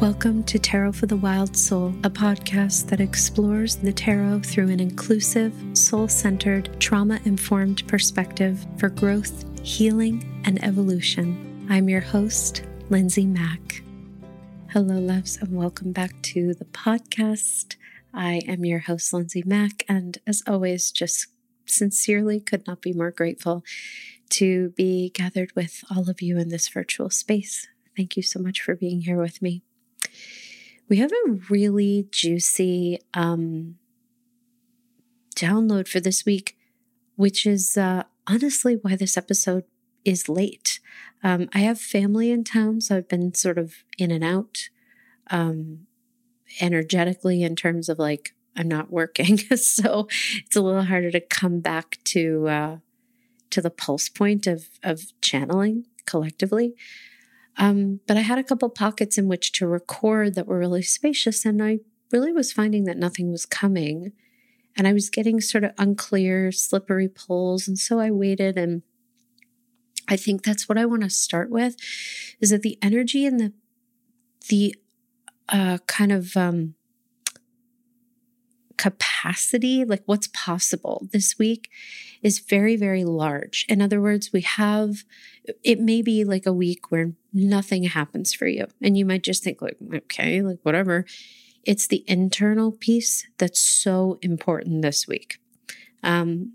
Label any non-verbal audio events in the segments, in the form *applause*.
Welcome to Tarot for the Wild Soul, a podcast that explores the tarot through an inclusive, soul centered, trauma informed perspective for growth, healing, and evolution. I'm your host, Lindsay Mack. Hello, loves, and welcome back to the podcast. I am your host, Lindsay Mack, and as always, just sincerely could not be more grateful to be gathered with all of you in this virtual space. Thank you so much for being here with me. We have a really juicy um, download for this week, which is uh, honestly why this episode is late. Um, I have family in town, so I've been sort of in and out um, energetically in terms of like I'm not working, *laughs* so it's a little harder to come back to uh, to the pulse point of of channeling collectively. Um, but I had a couple pockets in which to record that were really spacious, and I really was finding that nothing was coming. And I was getting sort of unclear, slippery pulls. And so I waited. And I think that's what I want to start with is that the energy and the, the uh, kind of um, capacity, like what's possible this week, is very, very large. In other words, we have, it may be like a week where nothing happens for you. And you might just think, like, okay, like whatever. It's the internal piece that's so important this week. Um,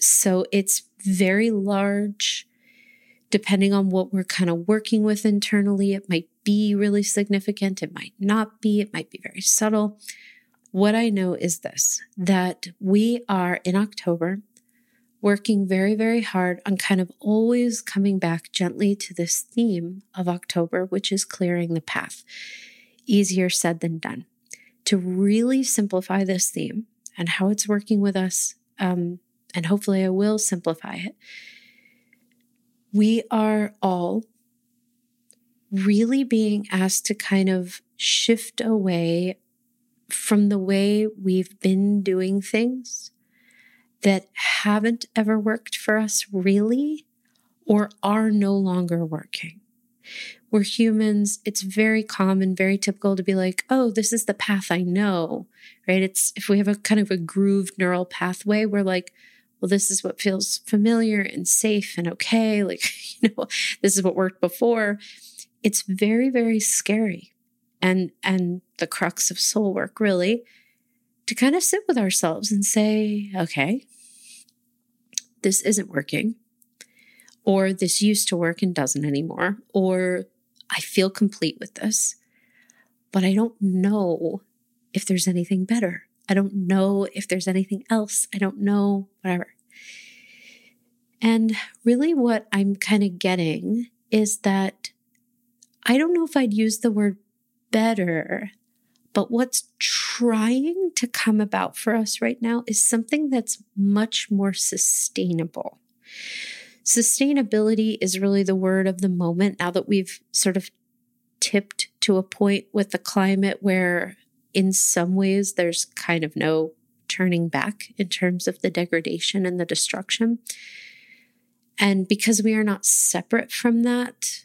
so it's very large. Depending on what we're kind of working with internally, it might be really significant. It might not be. It might be very subtle. What I know is this that we are in October working very, very hard on kind of always coming back gently to this theme of October, which is clearing the path. Easier said than done. To really simplify this theme and how it's working with us, um, and hopefully I will simplify it. We are all really being asked to kind of shift away from the way we've been doing things that haven't ever worked for us really or are no longer working. We're humans. It's very common, very typical to be like, oh, this is the path I know, right? It's if we have a kind of a grooved neural pathway, we're like, well, this is what feels familiar and safe and okay. *laughs* Like, you know, this is what worked before. It's very, very scary and and the crux of soul work really to kind of sit with ourselves and say okay this isn't working or this used to work and doesn't anymore or i feel complete with this but i don't know if there's anything better i don't know if there's anything else i don't know whatever and really what i'm kind of getting is that I don't know if I'd use the word better. But what's trying to come about for us right now is something that's much more sustainable. Sustainability is really the word of the moment now that we've sort of tipped to a point with the climate where, in some ways, there's kind of no turning back in terms of the degradation and the destruction. And because we are not separate from that,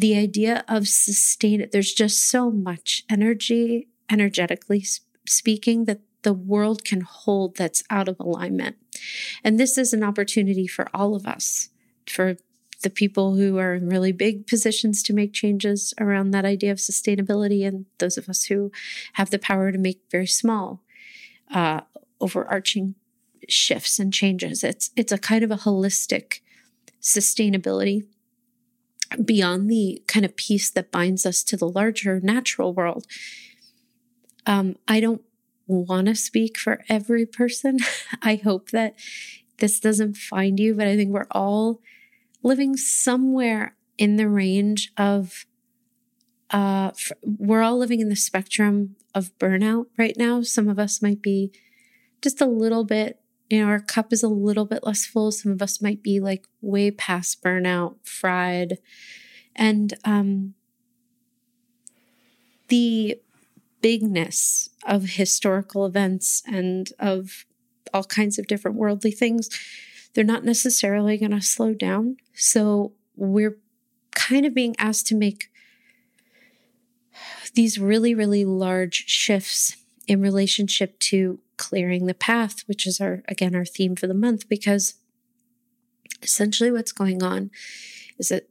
the idea of sustain there's just so much energy energetically speaking that the world can hold that's out of alignment. And this is an opportunity for all of us for the people who are in really big positions to make changes around that idea of sustainability and those of us who have the power to make very small uh, overarching shifts and changes. It's it's a kind of a holistic sustainability beyond the kind of piece that binds us to the larger natural world. Um, I don't want to speak for every person. *laughs* I hope that this doesn't find you, but I think we're all living somewhere in the range of uh we're all living in the spectrum of burnout right now. Some of us might be just a little bit you know, our cup is a little bit less full. Some of us might be like way past burnout, fried. And um, the bigness of historical events and of all kinds of different worldly things, they're not necessarily going to slow down. So we're kind of being asked to make these really, really large shifts in relationship to clearing the path, which is our, again, our theme for the month, because essentially what's going on is that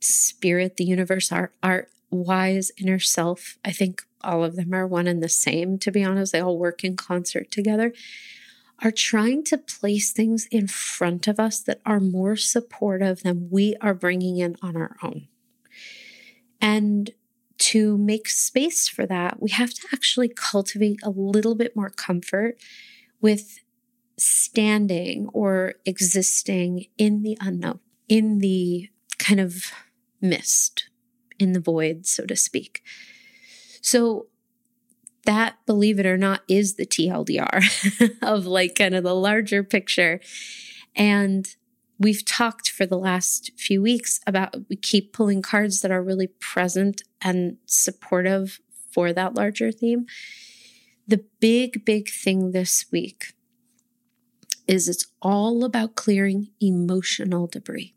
spirit, the universe, our, our wise inner self, I think all of them are one and the same, to be honest. They all work in concert together, are trying to place things in front of us that are more supportive than we are bringing in on our own. And to make space for that, we have to actually cultivate a little bit more comfort with standing or existing in the unknown, in the kind of mist, in the void, so to speak. So, that, believe it or not, is the TLDR *laughs* of like kind of the larger picture. And we've talked for the last few weeks about we keep pulling cards that are really present and supportive for that larger theme. The big, big thing this week is it's all about clearing emotional debris.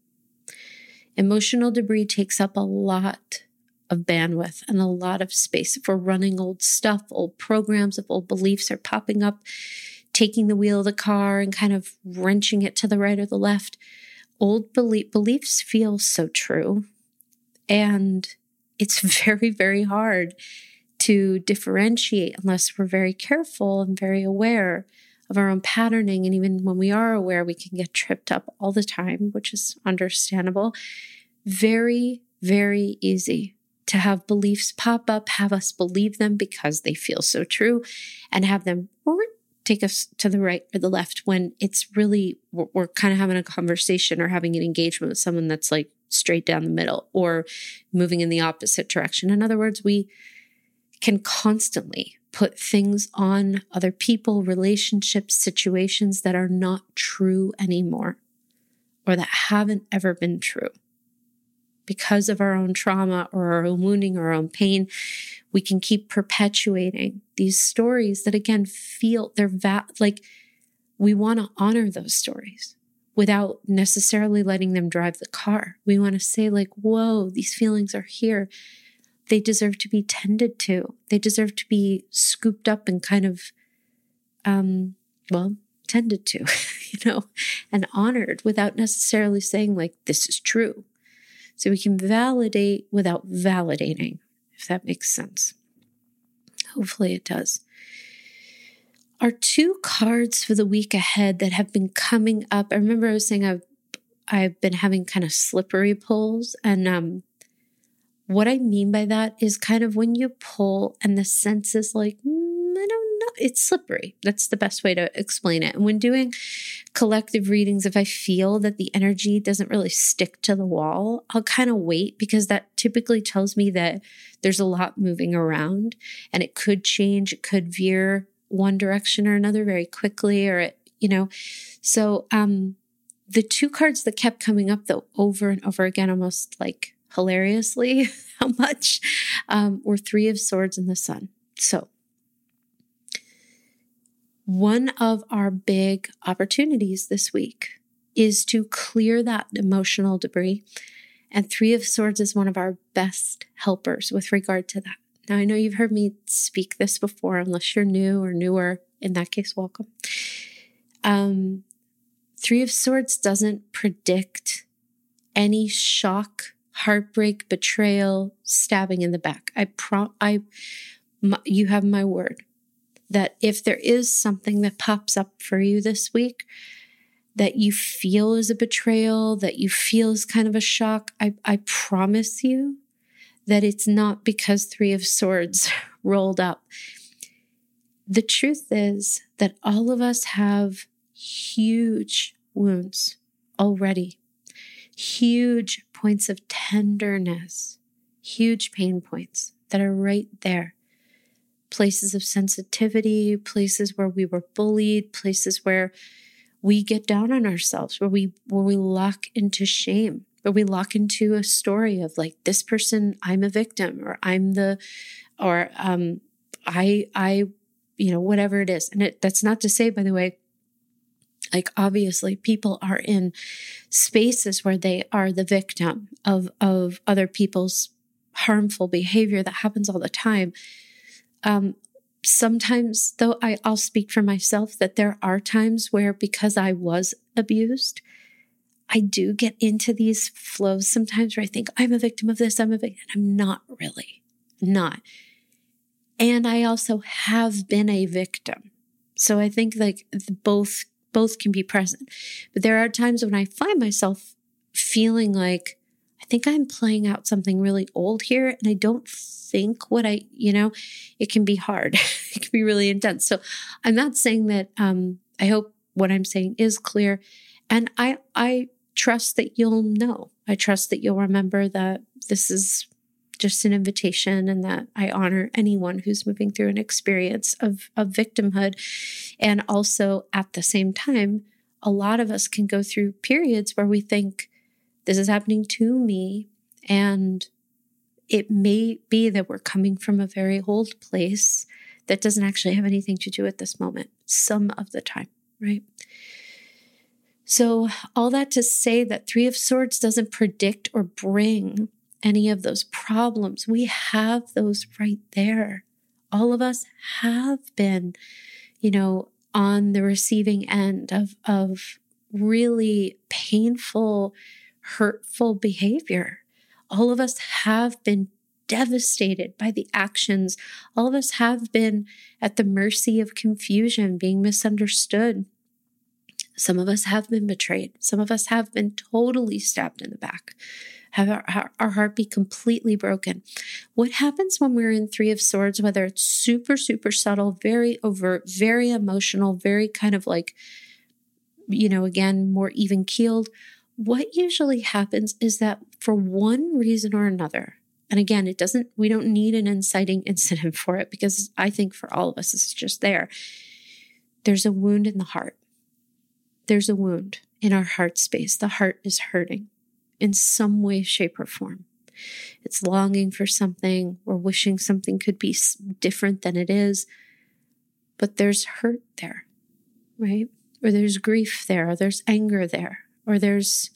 Emotional debris takes up a lot of bandwidth and a lot of space. If we're running old stuff, old programs, if old beliefs are popping up, taking the wheel of the car and kind of wrenching it to the right or the left, old belief, beliefs feel so true. And it's *laughs* very, very hard to differentiate unless we're very careful and very aware of our own patterning. And even when we are aware, we can get tripped up all the time, which is understandable. Very, very easy to have beliefs pop up, have us believe them because they feel so true, and have them take us to the right or the left when it's really, we're, we're kind of having a conversation or having an engagement with someone that's like straight down the middle or moving in the opposite direction. In other words, we can constantly put things on other people, relationships, situations that are not true anymore or that haven't ever been true because of our own trauma or our own wounding or our own pain, we can keep perpetuating these stories that again feel they're va- like we want to honor those stories without necessarily letting them drive the car. We want to say, like, whoa, these feelings are here. They deserve to be tended to. They deserve to be scooped up and kind of, um, well, tended to, *laughs* you know, and honored without necessarily saying, like, this is true. So we can validate without validating, if that makes sense. Hopefully it does. Our two cards for the week ahead that have been coming up. I remember I was saying I've I've been having kind of slippery pulls. And um what I mean by that is kind of when you pull and the sense is like, mm, it's slippery. That's the best way to explain it. And when doing collective readings, if I feel that the energy doesn't really stick to the wall, I'll kind of wait because that typically tells me that there's a lot moving around and it could change, it could veer one direction or another very quickly or it, you know. So um the two cards that kept coming up though over and over again almost like hilariously *laughs* how much um, were three of swords and the sun. So one of our big opportunities this week is to clear that emotional debris. And Three of Swords is one of our best helpers with regard to that. Now, I know you've heard me speak this before, unless you're new or newer. In that case, welcome. Um, Three of Swords doesn't predict any shock, heartbreak, betrayal, stabbing in the back. I pro, I, my, you have my word that if there is something that pops up for you this week that you feel is a betrayal, that you feel is kind of a shock, I, I promise you that it's not because Three of Swords *laughs* rolled up. The truth is that all of us have huge wounds already, huge points of tenderness, huge pain points that are right there places of sensitivity, places where we were bullied, places where we get down on ourselves, where we where we lock into shame, where we lock into a story of like this person, I'm a victim, or I'm the, or um, I I, you know, whatever it is. And it, that's not to say, by the way, like obviously people are in spaces where they are the victim of of other people's harmful behavior that happens all the time. Um, sometimes, though, I, I'll speak for myself that there are times where because I was abused, I do get into these flows sometimes where I think I'm a victim of this, I'm a victim. I'm not really, not. And I also have been a victim. So I think like both both can be present. But there are times when I find myself feeling like think I'm playing out something really old here and I don't think what I, you know, it can be hard. *laughs* it can be really intense. So I'm not saying that um I hope what I'm saying is clear and I I trust that you'll know. I trust that you'll remember that this is just an invitation and that I honor anyone who's moving through an experience of, of victimhood. And also at the same time, a lot of us can go through periods where we think this is happening to me. And it may be that we're coming from a very old place that doesn't actually have anything to do with this moment some of the time, right? So, all that to say that Three of Swords doesn't predict or bring any of those problems. We have those right there. All of us have been, you know, on the receiving end of, of really painful, hurtful behavior. All of us have been devastated by the actions. All of us have been at the mercy of confusion, being misunderstood, some of us have been betrayed. Some of us have been totally stabbed in the back, have our, our heart be completely broken. What happens when we're in Three of Swords, whether it's super, super subtle, very overt, very emotional, very kind of like, you know, again, more even keeled? What usually happens is that for one reason or another, and again, it doesn't, we don't need an inciting incident *laughs* for it because I think for all of us, it's just there. There's a wound in the heart there's a wound in our heart space. The heart is hurting in some way, shape, or form. It's longing for something or wishing something could be different than it is. But there's hurt there, right? Or there's grief there, or there's anger there, or there's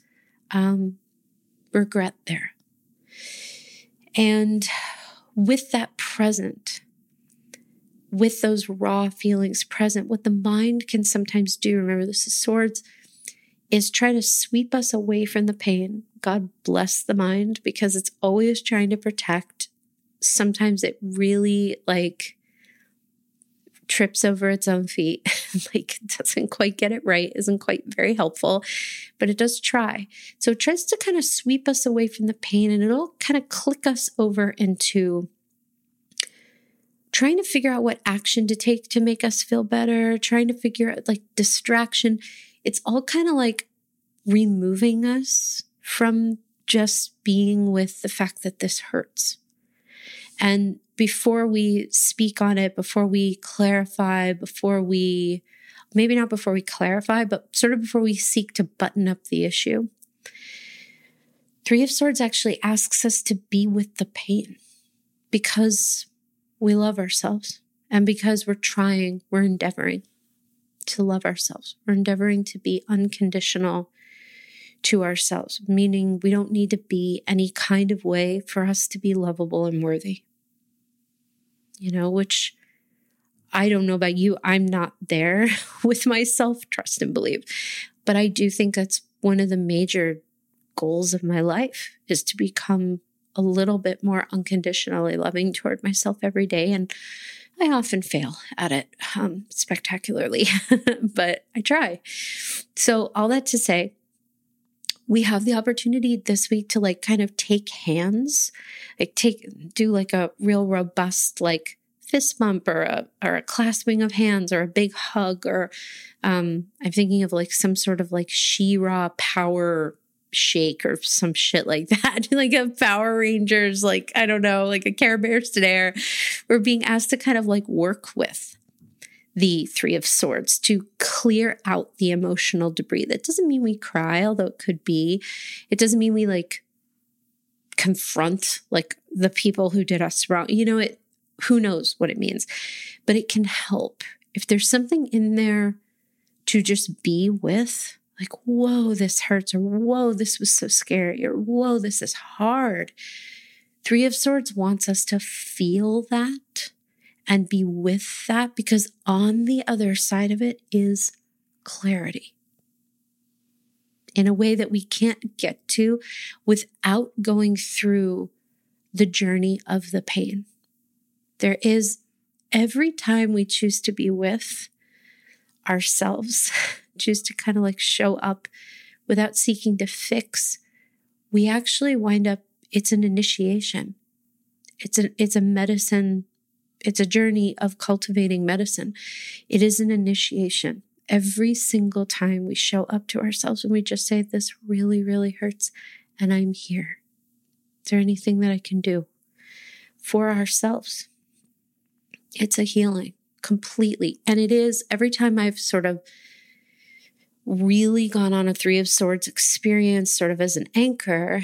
um, regret there. And with that present, with those raw feelings present, what the mind can sometimes do, remember this is swords, is try to sweep us away from the pain. God bless the mind because it's always trying to protect. Sometimes it really like trips over its own feet, *laughs* like doesn't quite get it right, isn't quite very helpful, but it does try. So it tries to kind of sweep us away from the pain and it'll kind of click us over into trying to figure out what action to take to make us feel better, trying to figure out like distraction. It's all kind of like removing us from just being with the fact that this hurts. And before we speak on it, before we clarify, before we, maybe not before we clarify, but sort of before we seek to button up the issue, Three of Swords actually asks us to be with the pain because we love ourselves. And because we're trying, we're endeavoring to love ourselves. We're endeavoring to be unconditional to ourselves, meaning we don't need to be any kind of way for us to be lovable and worthy. You know, which I don't know about you. I'm not there *laughs* with myself, trust and believe. But I do think that's one of the major goals of my life is to become a little bit more unconditionally loving toward myself every day. And I often fail at it um, spectacularly, *laughs* but I try. So, all that to say, we have the opportunity this week to like kind of take hands, like take, do like a real robust, like, fist bump or a or a clasping of hands or a big hug or um, I'm thinking of like some sort of like She-Ra power shake or some shit like that, *laughs* like a Power Rangers, like I don't know, like a Care Bears today. We're being asked to kind of like work with the Three of Swords to clear out the emotional debris. That doesn't mean we cry, although it could be. It doesn't mean we like confront like the people who did us wrong. You know, it who knows what it means, but it can help. If there's something in there to just be with, like, whoa, this hurts, or whoa, this was so scary, or whoa, this is hard. Three of Swords wants us to feel that and be with that because on the other side of it is clarity in a way that we can't get to without going through the journey of the pain. There is every time we choose to be with ourselves, *laughs* choose to kind of like show up without seeking to fix, we actually wind up, it's an initiation. It's a, it's a medicine. It's a journey of cultivating medicine. It is an initiation every single time we show up to ourselves and we just say, This really, really hurts, and I'm here. Is there anything that I can do for ourselves? It's a healing completely. And it is every time I've sort of really gone on a Three of Swords experience, sort of as an anchor.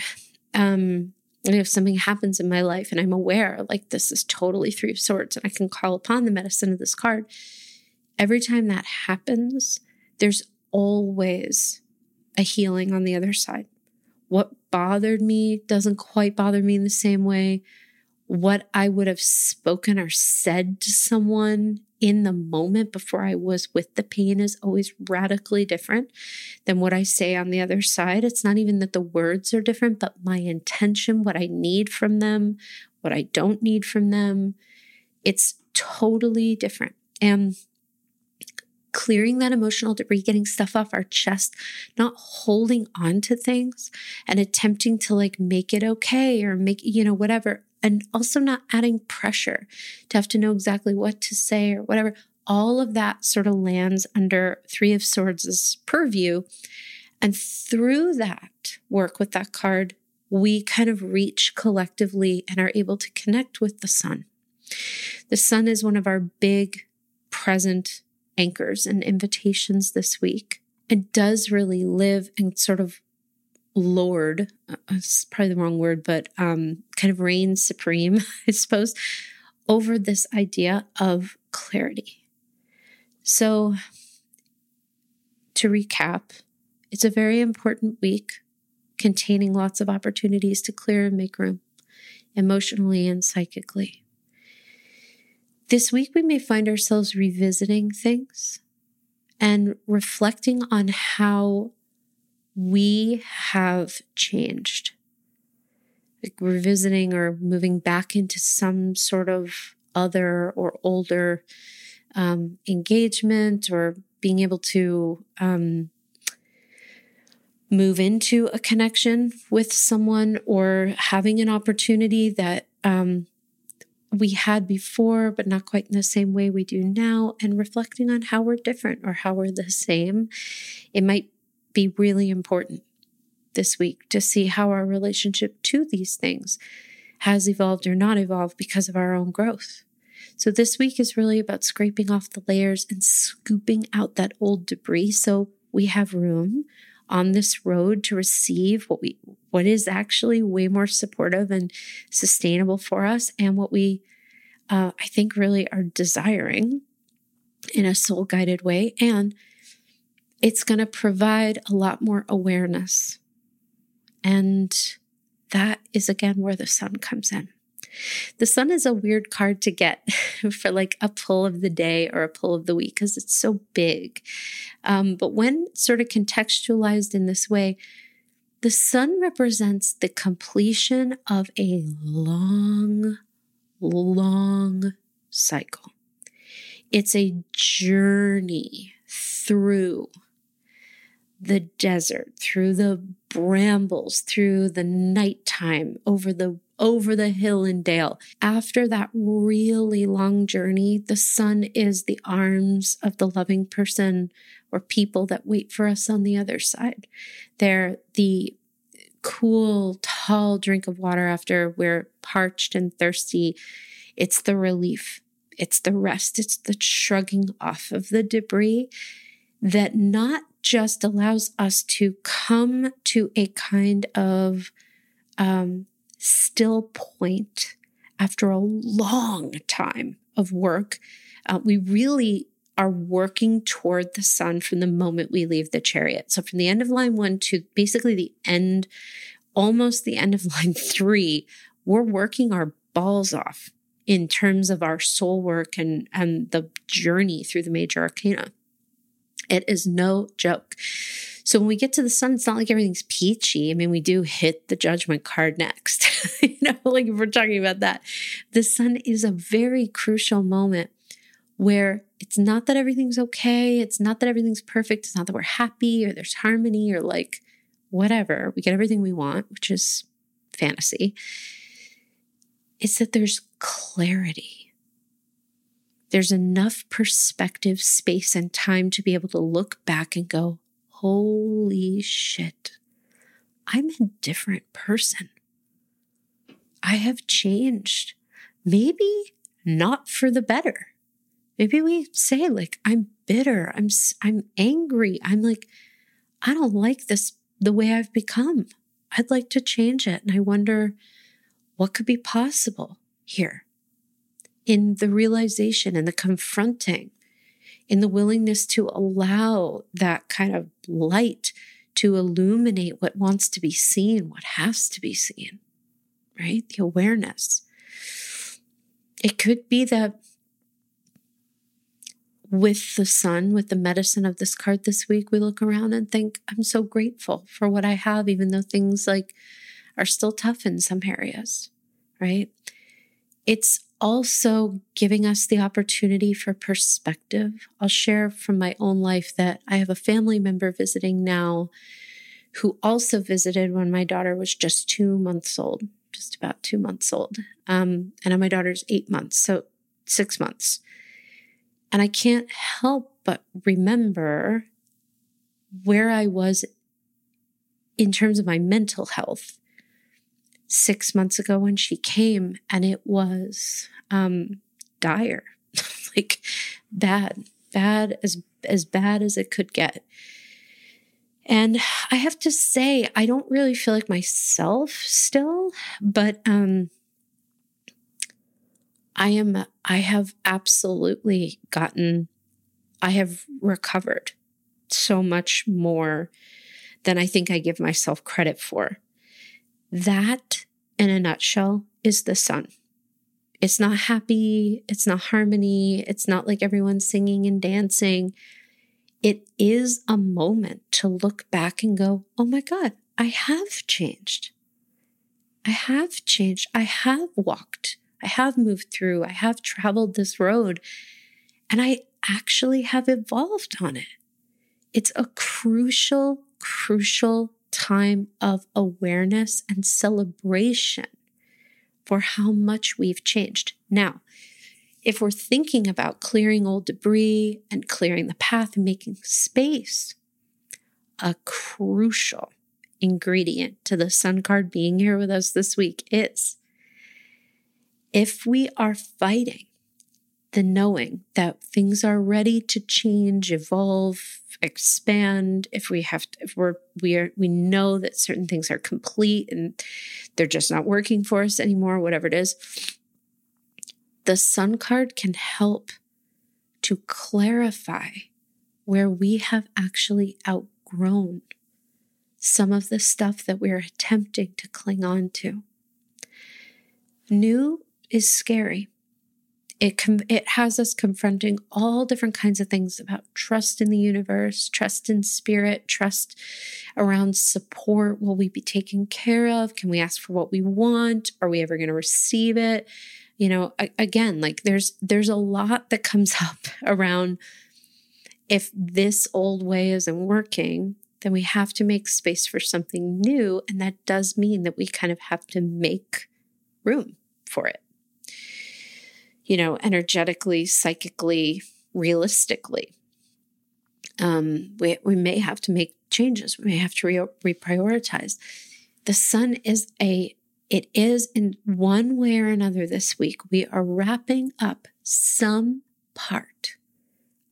Um, and if something happens in my life and I'm aware, like this is totally Three of Swords, and I can call upon the medicine of this card, every time that happens, there's always a healing on the other side. What bothered me doesn't quite bother me in the same way. What I would have spoken or said to someone in the moment before I was with the pain is always radically different than what I say on the other side. It's not even that the words are different, but my intention, what I need from them, what I don't need from them, it's totally different. And clearing that emotional debris, getting stuff off our chest, not holding on to things and attempting to like make it okay or make, you know, whatever. And also not adding pressure to have to know exactly what to say or whatever. All of that sort of lands under Three of Swords' purview. And through that work with that card, we kind of reach collectively and are able to connect with the sun. The sun is one of our big present anchors and invitations this week. It does really live and sort of lord, uh, it's probably the wrong word, but um, kind of reign supreme, *laughs* I suppose, over this idea of clarity. So, to recap, it's a very important week containing lots of opportunities to clear and make room emotionally and psychically. This week, we may find ourselves revisiting things and reflecting on how we have changed. Like revisiting or moving back into some sort of other or older um, engagement or being able to um, move into a connection with someone or having an opportunity that um, we had before, but not quite in the same way we do now, and reflecting on how we're different or how we're the same. It might be really important this week to see how our relationship to these things has evolved or not evolved because of our own growth. So, this week is really about scraping off the layers and scooping out that old debris so we have room on this road to receive what we what is actually way more supportive and sustainable for us and what we uh, i think really are desiring in a soul guided way and it's going to provide a lot more awareness and that is again where the sun comes in the sun is a weird card to get *laughs* for like a pull of the day or a pull of the week because it's so big. Um, but when sort of contextualized in this way, the sun represents the completion of a long, long cycle. It's a journey through the desert, through the brambles, through the nighttime, over the over the hill and dale. After that really long journey, the sun is the arms of the loving person or people that wait for us on the other side. They're the cool, tall drink of water after we're parched and thirsty. It's the relief, it's the rest, it's the shrugging off of the debris that not just allows us to come to a kind of um, still point after a long time of work. Uh, we really are working toward the sun from the moment we leave the chariot. So, from the end of line one to basically the end, almost the end of *laughs* line three, we're working our balls off in terms of our soul work and, and the journey through the major arcana. It is no joke. So when we get to the sun, it's not like everything's peachy. I mean, we do hit the judgment card next. *laughs* you know, like if we're talking about that, the sun is a very crucial moment where it's not that everything's okay. It's not that everything's perfect. It's not that we're happy or there's harmony or like whatever. We get everything we want, which is fantasy. It's that there's clarity. There's enough perspective, space, and time to be able to look back and go, holy shit, I'm a different person. I have changed. Maybe not for the better. Maybe we say like I'm bitter, I'm I'm angry. I'm like I don't like this the way I've become. I'd like to change it and I wonder what could be possible here in the realization and the confronting, in the willingness to allow that kind of light to illuminate what wants to be seen, what has to be seen, right? The awareness. It could be that with the sun, with the medicine of this card this week, we look around and think, I'm so grateful for what I have, even though things like are still tough in some areas, right? It's also giving us the opportunity for perspective. I'll share from my own life that I have a family member visiting now who also visited when my daughter was just two months old, just about two months old. Um, and my daughter's eight months, so six months. And I can't help but remember where I was in terms of my mental health six months ago when she came, and it was um, dire, *laughs* like bad, bad as as bad as it could get. And I have to say, I don't really feel like myself still, but um, I am, I have absolutely gotten, I have recovered so much more than I think I give myself credit for. That, in a nutshell, is the sun. It's not happy. It's not harmony. It's not like everyone's singing and dancing. It is a moment to look back and go, oh my God, I have changed. I have changed. I have walked I have moved through, I have traveled this road, and I actually have evolved on it. It's a crucial, crucial time of awareness and celebration for how much we've changed. Now, if we're thinking about clearing old debris and clearing the path and making space, a crucial ingredient to the sun card being here with us this week is if we are fighting the knowing that things are ready to change, evolve, expand, if we have to, if we're we are we know that certain things are complete and they're just not working for us anymore, whatever it is, the sun card can help to clarify where we have actually outgrown some of the stuff that we're attempting to cling on to. New is scary. It com- it has us confronting all different kinds of things about trust in the universe, trust in spirit, trust around support. Will we be taken care of? Can we ask for what we want? Are we ever going to receive it? You know, a- again, like there's there's a lot that comes *laughs* up around if this old way isn't working, then we have to make space for something new, and that does mean that we kind of have to make room for it you know, energetically, psychically, realistically. Um, we, we may have to make changes. We may have to re- reprioritize. The sun is a, it is in one way or another this week, we are wrapping up some part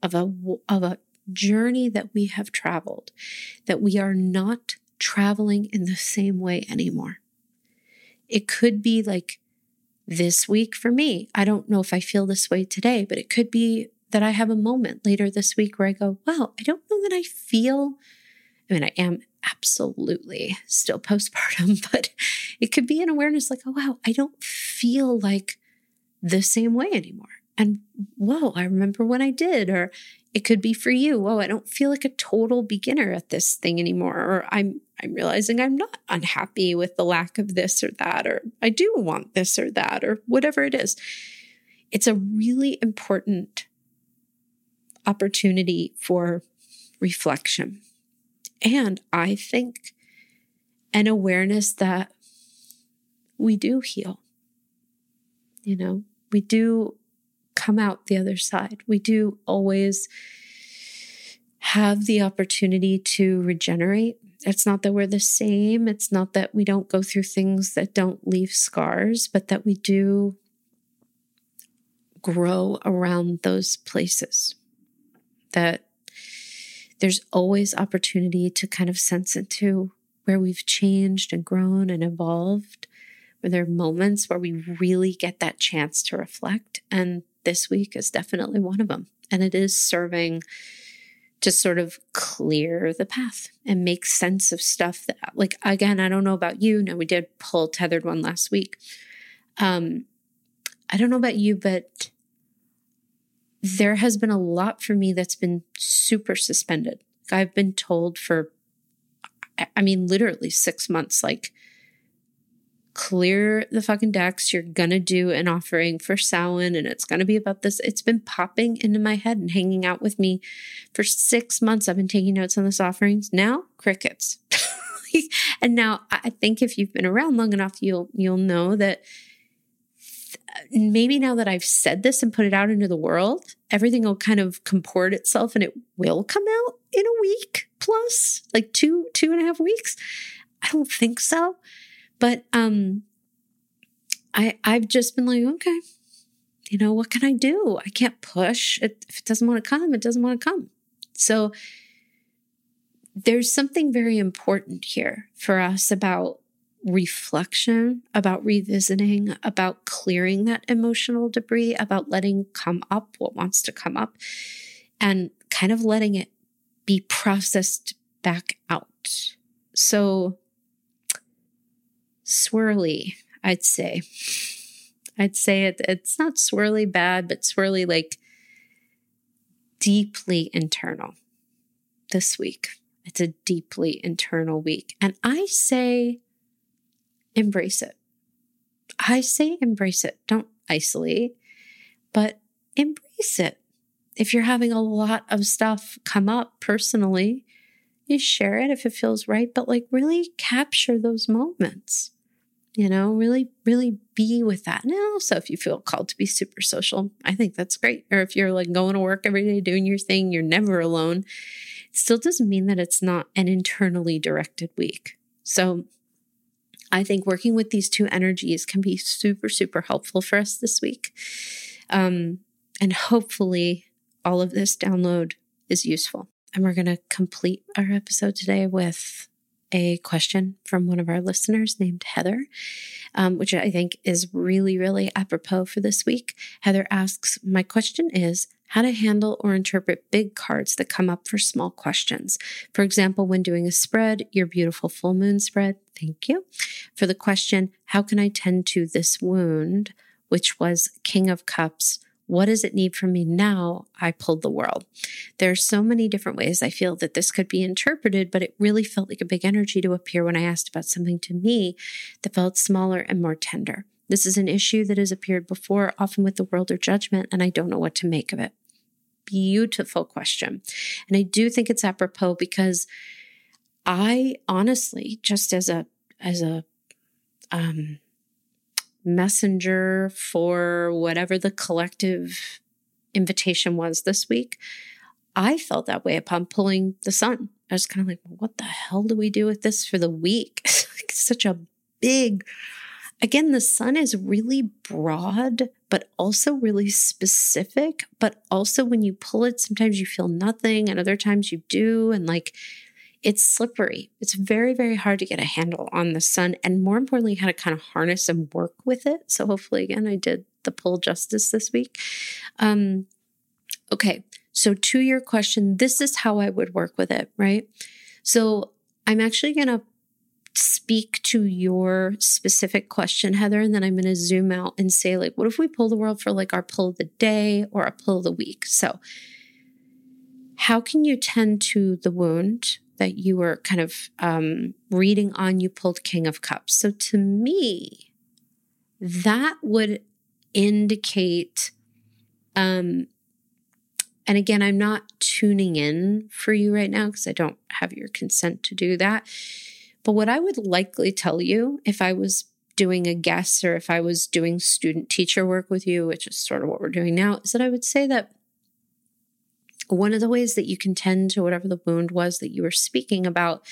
of a, of a journey that we have traveled, that we are not traveling in the same way anymore. It could be like this week for me. I don't know if I feel this way today, but it could be that I have a moment later this week where I go, wow, I don't know that I feel I mean, I am absolutely still *laughs* postpartum, but it could be an awareness like, oh, wow, I don't feel like the same way anymore. And whoa, I remember when I did. Or it could be for you, whoa, I don't feel like a total beginner at this thing anymore. Or I'm I'm realizing I'm not unhappy with the lack of this or that, or I do want this or that, or whatever it is. It's a really important opportunity for reflection. And I think an awareness that we do heal. You know, we do come out the other side. We do always have the opportunity to regenerate. It's not that we're the same. It's not that we don't go through things that don't leave scars, but that we do grow around those places. That there's always opportunity to kind of sense into where we've changed and grown and evolved, where there are moments where we really get that chance to reflect. And this week is definitely one of them. And it is serving to sort of clear the path and make sense of stuff that, like, again, I don't know about you. Now, we did pull tethered one last week. Um, I don't know about you, but there has been a lot for me that's been super suspended. I've been told for, I mean, literally six months, like, clear the fucking decks. You're gonna do an offering for Samhain and it's gonna be about this. It's been popping into my head and hanging out with me for six months. I've been taking notes on this offerings. Now, crickets. *laughs* and now I think if you've been around long enough, you'll you'll know that maybe now that I've said this and put it out into the world, everything will kind of comport itself and it will come out in a week plus, like two, two and a half weeks. I don't think so. But um I I've just been like, okay, you know, what can I do? I can't push. It, if it doesn't want to come, it doesn't want to come. So there's something very important here for us about reflection, about revisiting, about clearing that emotional debris, about letting come up what wants to come up, and kind of letting it be processed back out. So, swirly, I'd say. I'd say it, it's not swirly bad, but swirly like deeply internal this week. It's a deeply internal week. And I say, embrace it. I say embrace it. Don't isolate, but embrace it. If you're having a lot of stuff come up personally, you share it if it feels right, but like really capture those moments. You know, really, really be with that. And also, if you feel called to be super social, I think that's great. Or if you're like going to work every day doing your thing, you're never alone. It still doesn't mean that it's not an internally directed week. So I think working with these two energies can be super, super helpful for us this week. Um, and hopefully, all of this download is useful. And we're going to complete our episode today with a question from one of our listeners named Heather, um, which I think is really, really apropos for this week. Heather asks My question is, how to handle or interpret big cards that come up for small questions. For example, when doing a spread, your beautiful full moon spread, thank you. For the question, how can I tend to this wound, which was King of Cups, what does it need from me now? I pulled the world. There are so many different ways I feel that this could be interpreted, but it really felt like a big energy to appear when I asked about something to me that felt smaller and more tender. This is an issue that has appeared before, often with the world or judgment, and I don't know what to make of it. Beautiful question. And I do think it's apropos because I honestly, just as a, as a, um, messenger for whatever the collective invitation was this week, I felt that way upon pulling the sun. I was kind of like, what the hell do we do with this for the week? *laughs* it's such a big, again, the sun is really broad, but also really specific. But also when you pull it, sometimes you feel nothing and other times you do. And like, it's slippery. It's very, very hard to get a handle on the sun and more importantly, how to kind of harness and work with it. So hopefully, again, I did the pull justice this week. Um, okay. So to your question, this is how I would work with it, right? So I'm actually going to speak to your specific question, Heather, and then I'm going to zoom out and say, like, what if we pull the world for like our pull of the day or a pull of the week? So, how can you tend to the wound that you were kind of um, reading on? You pulled King of Cups. So, to me, that would indicate um, and again, I'm not tuning in for you right now because I don't have your consent to do that. But what I would likely tell you if I was doing a guess or if I was doing student teacher work with you, which is sort of what we're doing now, is that I would say that one of the ways that you can tend to whatever the wound was that you were speaking about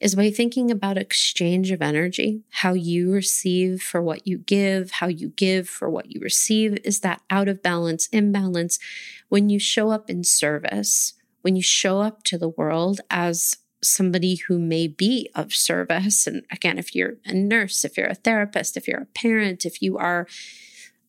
is by thinking about exchange of energy, how you receive for what you give, how you give for what you receive. Is that out of balance, imbalance? When you show up in service, when you show up to the world as somebody who may be of service, and again, if you're a nurse, if you're a therapist, if you're a parent, if you are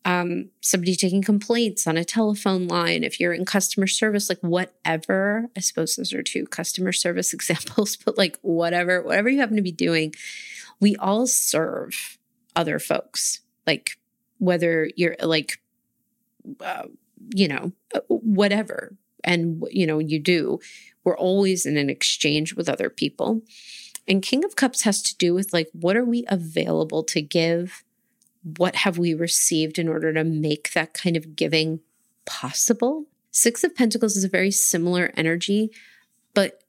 um, somebody taking complaints on a telephone line, if you're in customer service, like whatever, I suppose those are two customer service *laughs* examples, but like whatever, whatever you happen to be doing, we all serve other folks. Like whether you're like, uh, you know, whatever, and you know, you do, we're always in an exchange with other people. And King of Cups has to do with like, what are we available to give? What have we received in order to make that kind of giving possible? Six of Pentacles is a very similar energy, but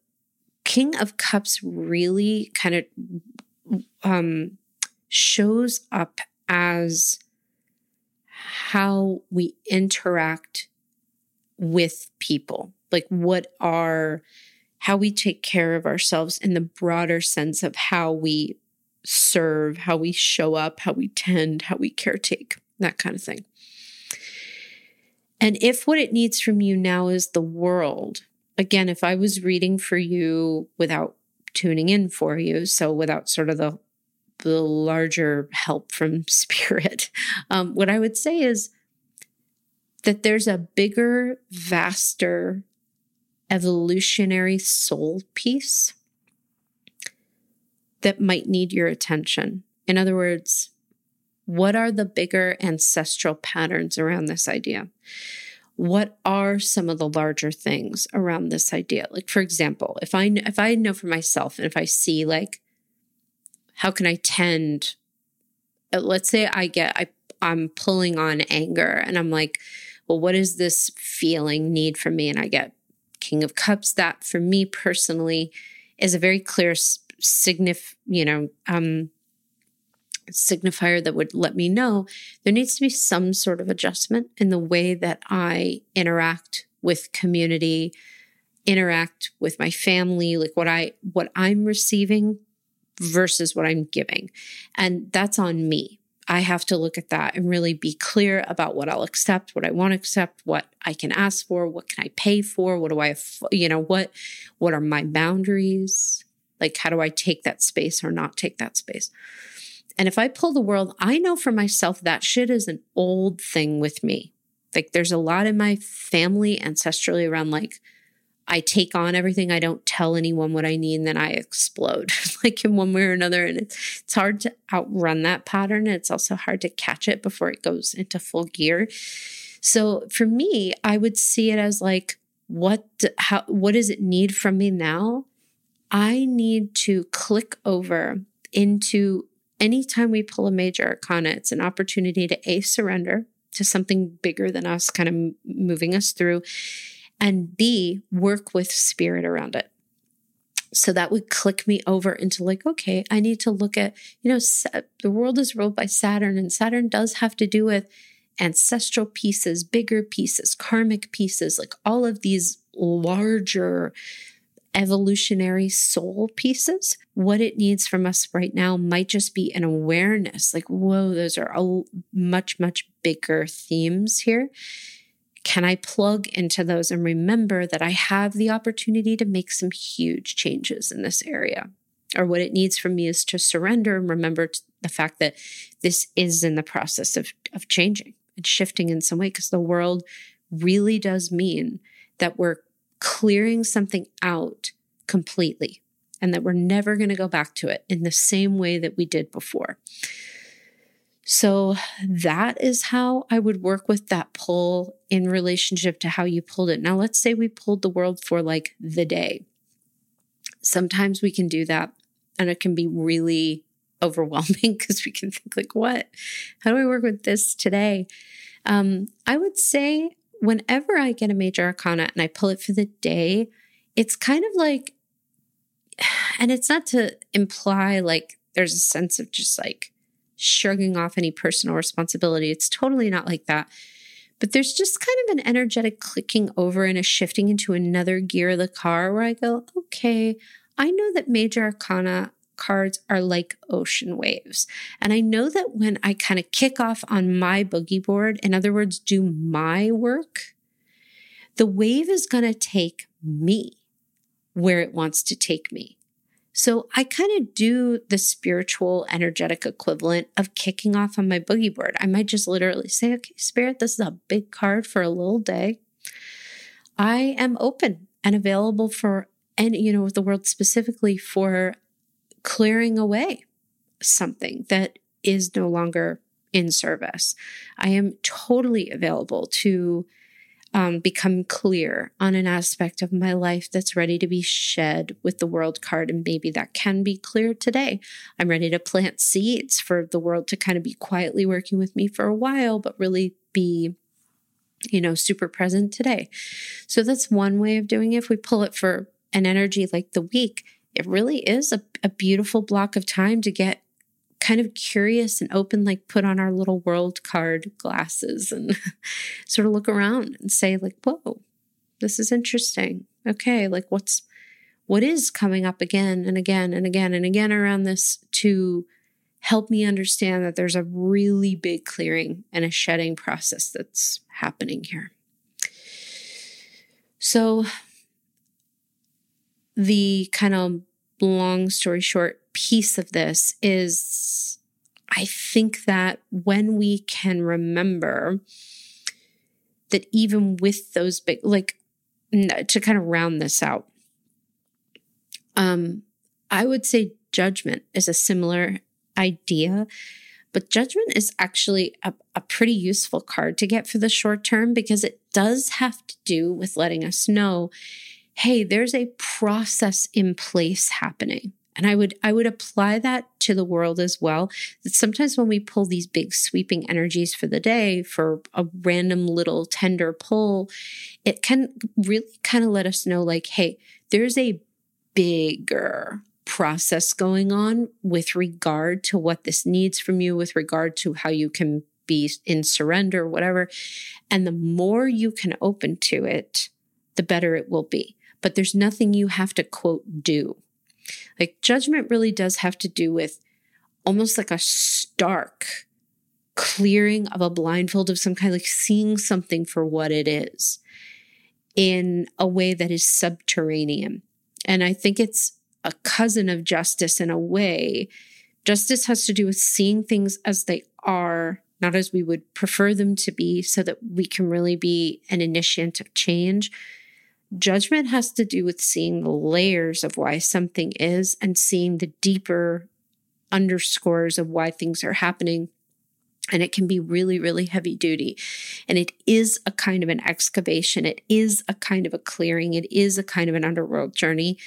King of Cups really kind of um, shows up as how we interact with people. Like, what are how we take care of ourselves in the broader sense of how we serve, how we show up, how we tend, how we caretake, that kind of thing. And if what it needs from you now is the world, again, if I was reading for you without tuning in for you, so without sort of the the larger help from *laughs* spirit, um, what I would say is that there's a bigger, vaster evolutionary soul piece that might need your attention. In other words, what are the bigger ancestral patterns around this idea? What are some of the larger things around this idea? Like, for example, if I if I know for myself, and if I see like, how can I tend? Uh, let's say I get I I'm pulling on anger, and I'm like, well, what is this feeling need for me? And I get King of Cups. That for me personally is a very clear signif you know um signifier that would let me know there needs to be some sort of adjustment in the way that I interact with community, interact with my family, like what I what I'm receiving versus what I'm giving. And that's on me. I have to look at that and really be clear about what I'll accept, what I won't accept, what I can ask for, what can I pay for, what do I you know, what what are my boundaries? Like, how do I take that space or not take that space? And if I pull the world, I know for myself that shit is an old thing with me. Like, there's a lot in my family ancestrally around like, I take on everything. I don't tell anyone what I need, and then I explode, *laughs* like in one way or another. And it's, it's hard to outrun that pattern. It's also hard to catch it before it goes into full gear. So for me, I would see it as like, what, how, what does it need from me now? I need to click over into anytime we pull a major arcana, it's an opportunity to A, surrender to something bigger than us, kind of moving us through, and B, work with spirit around it. So that would click me over into like, okay, I need to look at, you know, the world is ruled by Saturn, and Saturn does have to do with ancestral pieces, bigger pieces, karmic pieces, like all of these larger evolutionary soul pieces. What it needs from us right now might just be an awareness like, whoa, those are much, much bigger themes here. Can I plug into those and remember that I have the opportunity to make some huge changes in this area? Or what it needs from me is to surrender and remember the fact that this is in the process of, of changing and shifting in some way because the world really does mean that we're clearing something out completely. and that we're never going to go back to it in the same way that we did before. So that is how I would work with that pull in relationship to how you pulled it. Now, let's say we pulled the world for like the day. Sometimes we can do that and it can be really overwhelming *laughs* because we can think like, what? How do I work with this today? Um, I would say whenever I get a major arcana and I pull it for the day, it's kind of like, *sighs* and it's not to imply like there's a sense of just like shrugging off any personal responsibility. It's totally not like that. But there's just kind of an energetic clicking over and a shifting into another gear of the car where I go, okay, I know that major arcana cards are like ocean waves. And I know that when I kind of kick off on my boogie board, in other words, do my work, the wave is going to take me where it wants to take me. So I kind of do the spiritual, energetic equivalent of kicking off on my boogie board. I might just literally say, okay, spirit, this is a big card for a little day. I am open and available for, and you know, with the world specifically for clearing away something that is no longer in service. I am totally available to um, become clear on an aspect of my life that's ready to be shed with the world card. And maybe that can be clear today. I'm ready to plant seeds for the world to kind of be quietly working with me for a while, but really be you know, super present today. So that's one way of doing it. If we pull it for an energy like the week, it really is a, a beautiful block of time to get kind of curious and open, like put on our little world card glasses and *laughs* sort of look around and say, like, whoa, this is interesting. Okay, like what's what is coming up again and again and again and again around this to help me understand that there's a really big clearing and a shedding process that's happening here. So the kind of long story short piece of this is I think that when we can remember that even with those big, like to kind of round this out, um, I would say judgment is a similar idea, but judgment is actually a, a pretty useful card to get for the short term because it does have to do with letting us know hey, there's a process in place happening. And I would I would apply that to the world as well. That sometimes when we pull these big sweeping energies for the day for a random little tender pull, it can really kind of let us know like, hey, there's a bigger process going on with regard to what this needs from you, with regard to how you can be in surrender, whatever. And the more you can open to it, the better it will be but there's nothing you have to quote do. Like judgment really does have to do with almost like a stark clearing of a blindfold of some kind, like seeing something for what it is in a way that is subterranean. And I think it's a cousin of justice in a way. Justice has to do with seeing things as they are, not as we would prefer them to be, so that we can really be an initiant of change. Judgment has to do with seeing the layers of why something is and seeing the deeper underscores of why things are happening. And it can be really, really heavy duty. And it is a kind of an excavation. It is a kind of a clearing. It is a kind of an underworld journey.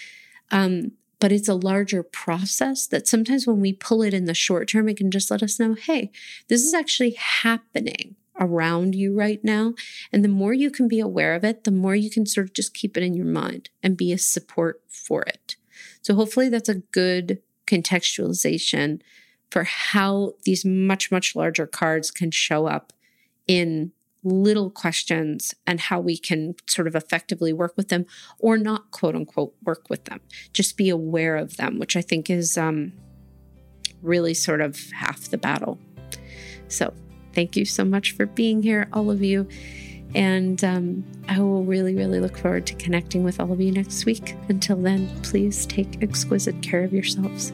Um, but it's a larger process that sometimes when we pull it in the short term, it can just let us know, hey, this is actually happening around you right now. And the more you can be aware of it, the more you can sort of just keep it in your mind and be a support for it. So hopefully that's a good contextualization for how these much, much larger cards can show up in little questions and how we can sort of effectively work with them or not quote unquote work with them. Just be aware of them, which I think is um, really sort of half the battle. So Thank you so much for being here, all of you. And um, I will really, really look forward to connecting with all of you next week. Until then, please take exquisite care of yourselves.